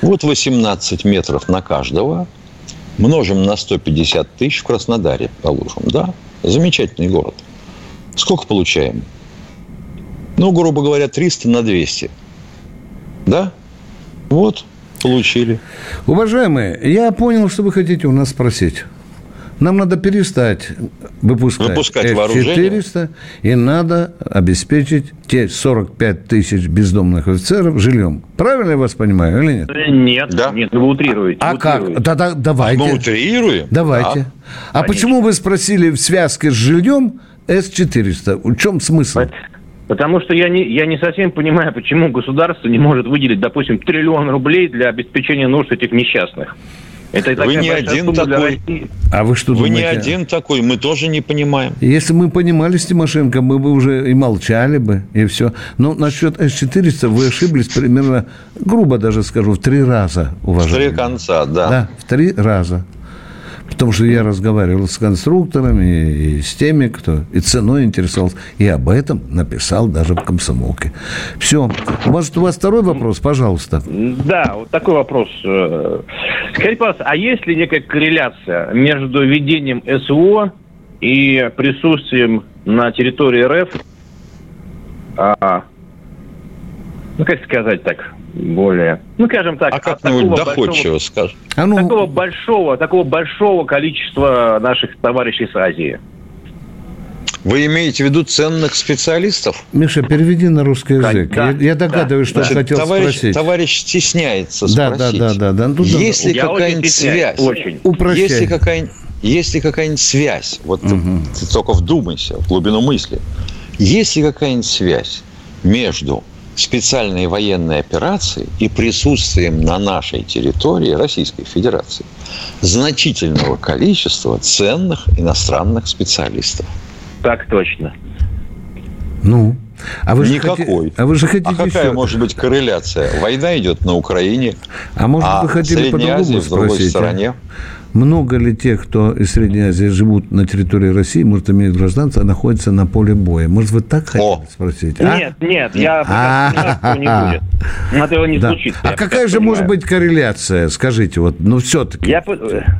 B: Вот 18 метров на каждого. Множим на 150 тысяч в Краснодаре, положим. Да, замечательный город. Сколько получаем? Ну, грубо говоря, 300 на 200. Да? Вот, получили.
A: Уважаемые, я понял, что вы хотите у нас спросить. Нам надо перестать выпускать,
B: Выпускать
A: F-400,
B: вооружение.
A: и надо обеспечить те 45 тысяч бездомных офицеров жильем. Правильно я вас понимаю или нет?
I: Нет,
B: Да.
I: нет, вы утрируете.
A: А
I: вы
A: как?
I: утрируете.
A: Да, да, давайте.
B: Мы утрируем.
A: Давайте.
B: Да.
A: А почему вы спросили в связке с жильем С-400? В чем смысл?
I: Потому что я не, я не совсем понимаю, почему государство не может выделить, допустим, триллион рублей для обеспечения нужд этих несчастных. Это
B: Вы не один такой.
A: А вы что
B: Вы не
A: думаете?
B: один такой, мы тоже не понимаем.
A: Если мы понимали с Тимошенко, мы бы уже и молчали бы, и все. Но насчет С-400 вы ошиблись примерно, грубо даже скажу, в три раза,
B: В
A: уважаемые.
B: три конца, да.
A: Да, в три раза. Потому что я разговаривал с конструкторами и, с теми, кто и ценой интересовался. И об этом написал даже в комсомолке. Все. Может, у вас второй вопрос? Пожалуйста.
I: Да, вот такой вопрос. Э, Скажите, пожалуйста, а есть ли некая корреляция между ведением СВО и присутствием на территории РФ, а, ну, как сказать так, более, ну, скажем так,
B: А как-нибудь
I: такого
B: доходчиво скажешь.
A: А ну,
I: такого большого, такого большого количества наших товарищей с Азии.
B: Вы имеете в виду ценных специалистов?
A: Миша, переведи на русский язык.
I: Да,
A: я, я догадываюсь, что
B: Значит,
A: он хотел
B: товарищ,
A: спросить.
B: товарищ стесняется
A: Да,
B: спросить.
A: да, да, да, да. Ну,
B: Есть ли какая-нибудь связь?
I: очень.
A: Упрощай.
B: Есть ли какая-нибудь есть ли какая-нибудь связь? Вот ты- ты только вдумайся в глубину мысли. Есть ли какая-нибудь связь между специальной военной операцией и присутствием на нашей территории Российской Федерации значительного количества ценных иностранных специалистов?
I: Так точно.
A: Ну, а вы же
B: Никакой.
A: хоти- а вы же хотите
B: А какая
A: еще-
B: может быть корреляция? Война идет на Украине,
A: А может,
B: а
A: вы хотели
B: Средняя Азия в другой
A: спросить? а? Много ли тех, кто из Средней Азии живут на территории России, может, имеют гражданство, а находятся на поле боя? Может, вы так хотели
B: О.
A: спросить? а?
I: Нет, нет, я
A: А.
I: прекрасно понимаю, что не будет. Ну, Этого не
A: Да. А какая же может быть корреляция? Скажите, вот, ну все-таки.
I: Я,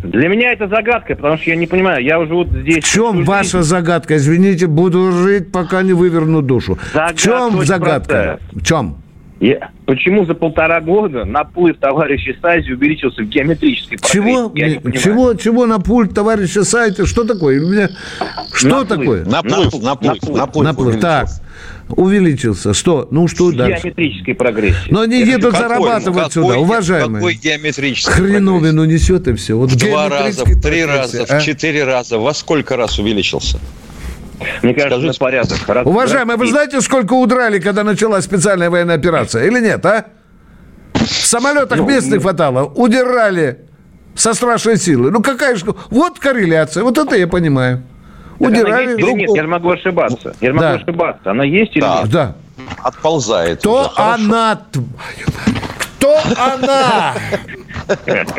I: для меня это загадка, потому что я не понимаю. Я уже вот здесь...
A: В чем ваша
I: жизнь.
A: загадка? Извините, буду жить, пока не выверну душу. в чем загадка?
I: простая.
A: В чем?
I: Я- Почему за полтора года наплыв товарища Стази увеличился в геометрической
A: Чего?
I: прогрессии? Я не понимаю.
A: Чего? Чего на пульт товарища сайта? Что такое? У меня... Что
I: Наплыв.
A: такое?
B: Наплыв,
I: Наплыв,
B: наплыв,
I: наплыв.
B: наплыв.
A: Наплыв. Так. Увеличился. Что? Ну, что
I: В
A: дальше?
I: геометрической прогрессии.
A: Но они едут
B: Какой?
A: зарабатывать
B: Какой
A: сюда, уважаемые.
B: Какой геометрический
A: Хреновину несет и все. Вот
B: В два раза, в три раза,
A: прогрессия,
B: в четыре раза. Во сколько раз увеличился?
I: Мне кажется,
B: Скажите.
I: на порядок. Раз-
A: Уважаемые, вы
I: раз-
A: знаете, сколько удрали, когда началась специальная военная операция? Или нет, а? В самолетах
I: Ну,
A: мест не хватало. Удирали со страшной силой. Ну, какая же... Вот корреляция. Вот это я понимаю. Удирали.
I: есть или нет? Я могу ошибаться. Я
A: Да.
I: могу ошибаться. Она есть или
B: Да.
I: нет?
A: Да.
B: Отползает.
A: Кто
B: уже,
A: она? Кто она?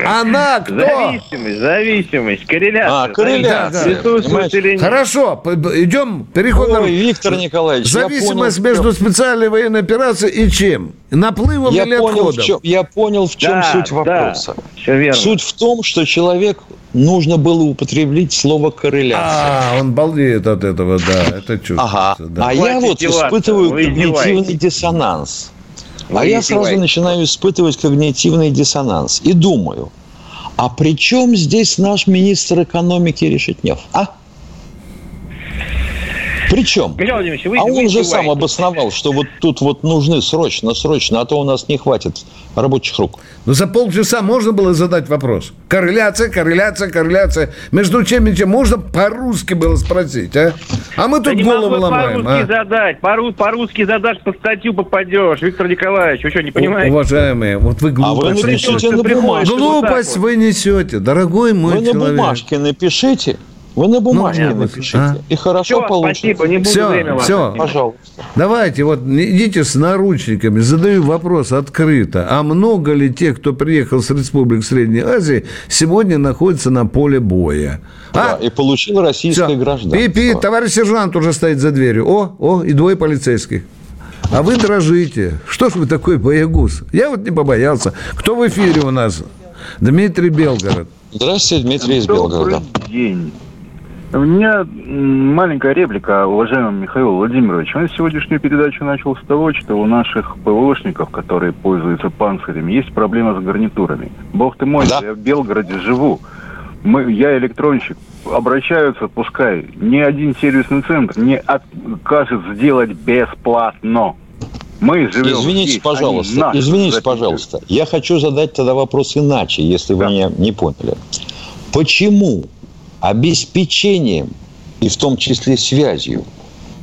A: Она кто?
I: Зависимость, зависимость, корреляция.
B: А, корреляция.
I: Присутствует?
A: Хорошо, идем, переходим.
B: Ой, Виктор Николаевич, я
A: Зависимость
B: понял,
A: между специальной военной операцией и чем? Наплывом
B: чем-
A: или
B: я понял, в
A: отходом?
B: чем, я понял, в чем
I: Да,
B: суть
I: да,
B: вопроса.
I: все верно.
B: Суть в том, что человек нужно было употребить слово корреляция.
A: А, он балдеет от этого, да, это чувствуется.
B: Ага.
A: да.
B: А я
I: Хватит
B: вот
I: издеваться,
B: испытываю когнитивный диссонанс. А я сразу начинаю испытывать когнитивный диссонанс. И думаю, а при чем здесь наш министр экономики Решетнев? А? При чем?
I: Михаил Владимирович, вы,
B: А
I: вы
B: он же сам обосновал, что вот тут вот нужны срочно, срочно, а то у нас не хватит рабочих рук.
A: Ну, за полчаса можно было задать вопрос. Корреляция, корреляция, корреляция. Между чем и чем можно по-русски было спросить, а? А мы
I: Да
A: тут
I: не
A: голову ломаем,
I: по-русски
A: а?
I: задать. По-ру- По-русски задашь, по статью попадешь. Виктор Николаевич, вы что, не понимаете?
A: Уважаемые, вот вы
B: А вы
A: глупость
B: напишите на бумажке.
A: Глупость
I: вот.
A: вы несете, дорогой мой
B: Вы на
A: человек.
B: бумажке напишите. Вы на бумажке
A: понятно.
B: напишите.
A: А?
B: И хорошо
I: Всё,
B: получится.
I: спасибо, не буду
A: Всё,
I: время ваше
A: всё.
I: отнимать.
B: Пожалуйста.
A: Давайте, вот идите с наручниками, задаю вопрос открыто. А много ли тех, кто приехал с республик Средней Азии, сегодня находится на поле боя?
B: Да,
A: А?
B: и получил российское
A: Всё.
B: гражданство.
A: Пи-пи, товарищ сержант уже стоит за дверью. О, о, и двое полицейских. А вы дрожите. Что ж вы такой боягуз? Я вот не побоялся. Кто в эфире у нас? Дмитрий Белгород.
B: Здравствуйте, Дмитрий из Белгорода.
J: день. У меня маленькая реплика, уважаемый Михаил Владимирович. Он сегодняшнюю передачу начал с того, что у наших ПВОшников, которые пользуются панцирями, есть проблема с гарнитурами. Бог ты мой,
B: Да.
J: я в Белгороде живу. Мы, я электронщик. Обращаются, пускай. Ни один сервисный центр не откажет сделать бесплатно. Мы живем
B: Извините,
J: здесь,
B: пожалуйста,
J: они
B: извините,
J: записывают.
B: пожалуйста. Я хочу задать тогда вопрос иначе, если вы
J: Да.
B: меня не поняли. Почему обеспечением, и в том числе связью,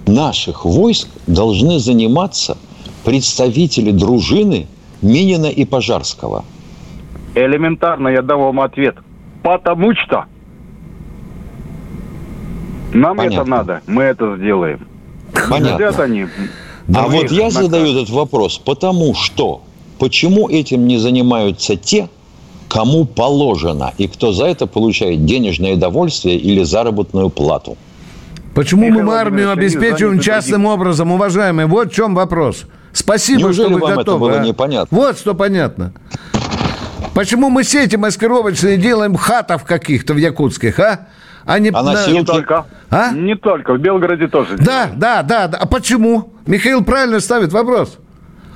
B: наших войск должны заниматься представители дружины Минина и Пожарского?
J: Элементарно я дам вам ответ. Потому что нам
B: Понятно.
J: это надо, мы это сделаем.
B: Понятно.
J: Сидят они.
B: А
J: мы
B: вот я
J: накажем.
B: задаю этот вопрос, потому что почему этим не занимаются те, кому положено, и кто за это получает денежное удовольствие или заработную плату?
A: Почему
J: Михаил
A: мы армию обеспечиваем частным образом, уважаемые? Вот в чем вопрос. Спасибо,
B: Неужели
A: что вы
B: вам это
A: готовы.
B: было
A: а?
B: непонятно?
A: Вот что понятно. Почему мы сети маскировочные делаем хатов каких-то в якутских, а? А не,
B: А
A: на-?
J: Не только.
A: А?
J: Не только. В Белгороде тоже.
A: Да, да, да, да. А почему? Михаил правильно ставит вопрос.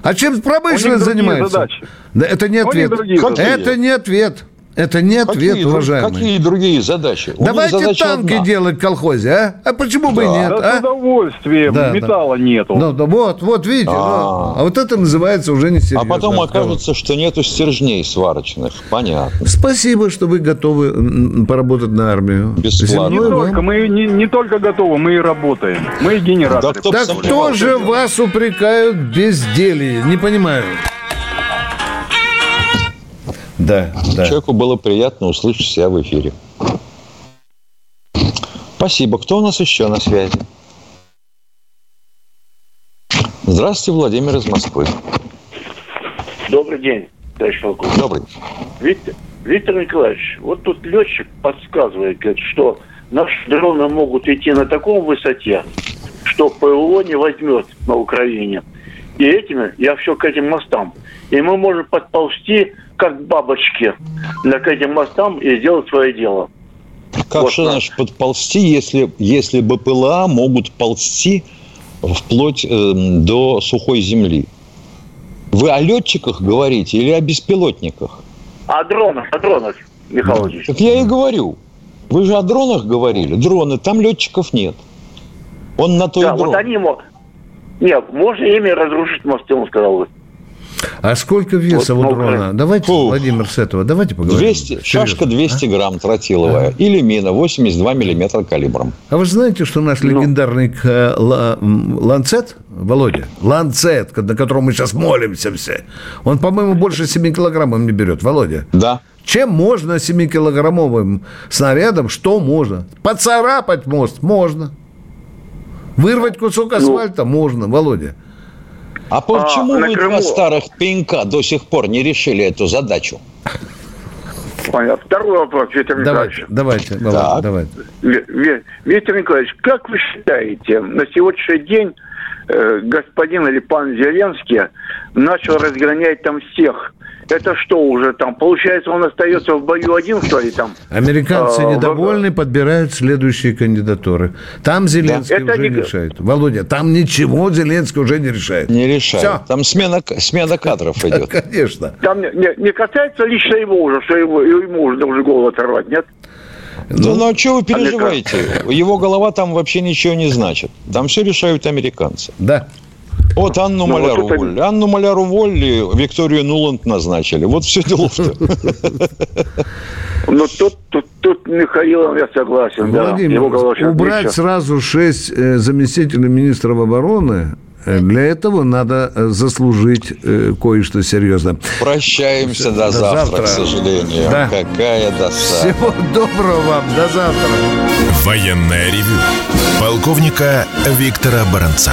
A: А чем промышленность занимается?
J: задачи.
A: Да, это не
J: У них
A: ответ. Это не ответ. Это не ответ,
B: какие,
A: уважаемый.
B: Какие другие задачи? У
A: Давайте
B: задача
A: танки
B: одна.
A: делать в колхозе, а? А почему бы и
B: Да.
A: нет,
J: Да,
A: а?
J: с удовольствием.
A: Да, да.
J: Металла нету.
A: Ну, да вот, вот, видите, ну,
B: А.
A: а вот это называется уже не
B: А потом окажется, что нету стержней сварочных. Понятно.
A: Спасибо, что вы готовы поработать на армию.
B: Бесплатно.
J: Не только, мы не, не только готовы, мы и работаем. Мы и генераторы.
B: Да кто сомневался.
A: кто же вас упрекают в безделии? Не понимаю. Да, да.
B: Человеку было приятно услышать себя в эфире. Спасибо. Кто у нас еще на связи? Здравствуйте, Владимир из Москвы.
K: Добрый день, товарищ полковник.
B: Добрый.
K: Виктор, Виктор Николаевич, вот тут летчик подсказывает, говорит, что наши дроны могут идти на таком высоте, что ПВО не возьмет на Украине. И этими, я все к этим мостам. И мы можем подползти, как бабочки, к этим мостам и сделать свое дело.
B: Как
K: Вот так.
B: значит подползти, если, если БПЛА могут ползти вплоть эм, до сухой земли? Вы о летчиках говорите или о беспилотниках?
K: А дронах, о дронах, Михаил Владимирович.
B: Так я и говорю. Вы же о дронах говорили. Дроны, там летчиков нет. Он на то
K: Да,
B: и дрон.
K: вот они могут. Нет, можно ими разрушить мосты, он сказал бы.
A: А сколько веса
K: Вот,
A: у
K: ну,
A: дрона?
K: Украина.
A: Давайте,
B: Фу.
A: Владимир, с этого. Давайте поговорим.
B: 200,
A: Серьезно.
B: шашка 200 грамм тротиловая. Или мина 82 миллиметра калибром.
A: А вы знаете, что наш легендарный э, Ланцет, Володя, Ланцет, на котором мы сейчас молимся все, он, по-моему, больше 7 килограммов не берет. Володя,
B: Да.
A: чем можно 7-килограммовым снарядом, что можно? Поцарапать мост можно. Вырвать кусок асфальта можно, Володя.
B: А почему
K: на
B: вы
K: Крыму-
B: два старых пенька до сих пор не решили эту задачу?
K: Понятно. Второй вопрос, Виктор Николаевич.
A: Давайте, давайте,
B: Так.
A: давайте.
K: Ви- Ви- Виктор Николаевич, как вы считаете, на сегодняшний день э, господин или пан Зеленский начал разгонять там всех? Это что уже там? Получается, он остается в бою один, что ли, там?
A: Американцы
K: А,
A: недовольны, подбирают следующие кандидатуры. Там Зеленский
K: Это
A: уже
K: не
A: решает. Володя, там ничего Зеленский уже не решает.
B: Не решают.
A: Всё.
B: Там смена, смена кадров идет.
A: Конечно.
K: Там не, не- не касается лично его уже, что его, ему уже уже голову оторвать, нет?
B: Ну, ну а что вы переживаете? Его голова там вообще ничего не значит. Там все решают американцы.
A: Да.
B: Вот Анну
K: Ну, вот
B: Маляр
K: это-
B: уволили. Анну Маляр уволили, Викторию Нуланд назначили. Вот все дело-то.
K: Но тут, тут, тут Михаилом я согласен, да.
A: Владимир,
K: Его голова сейчас
A: убрать
K: меньше.
A: сразу шесть э, заместителей министров обороны, э, для этого надо э, заслужить э, кое-что серьезно.
B: Прощаемся до,
A: До
B: завтра,
A: завтра.
B: к сожалению.
A: Да.
B: Какая досада.
A: Всего доброго вам. До завтра.
C: Военное ревю полковника Виктора Баранца.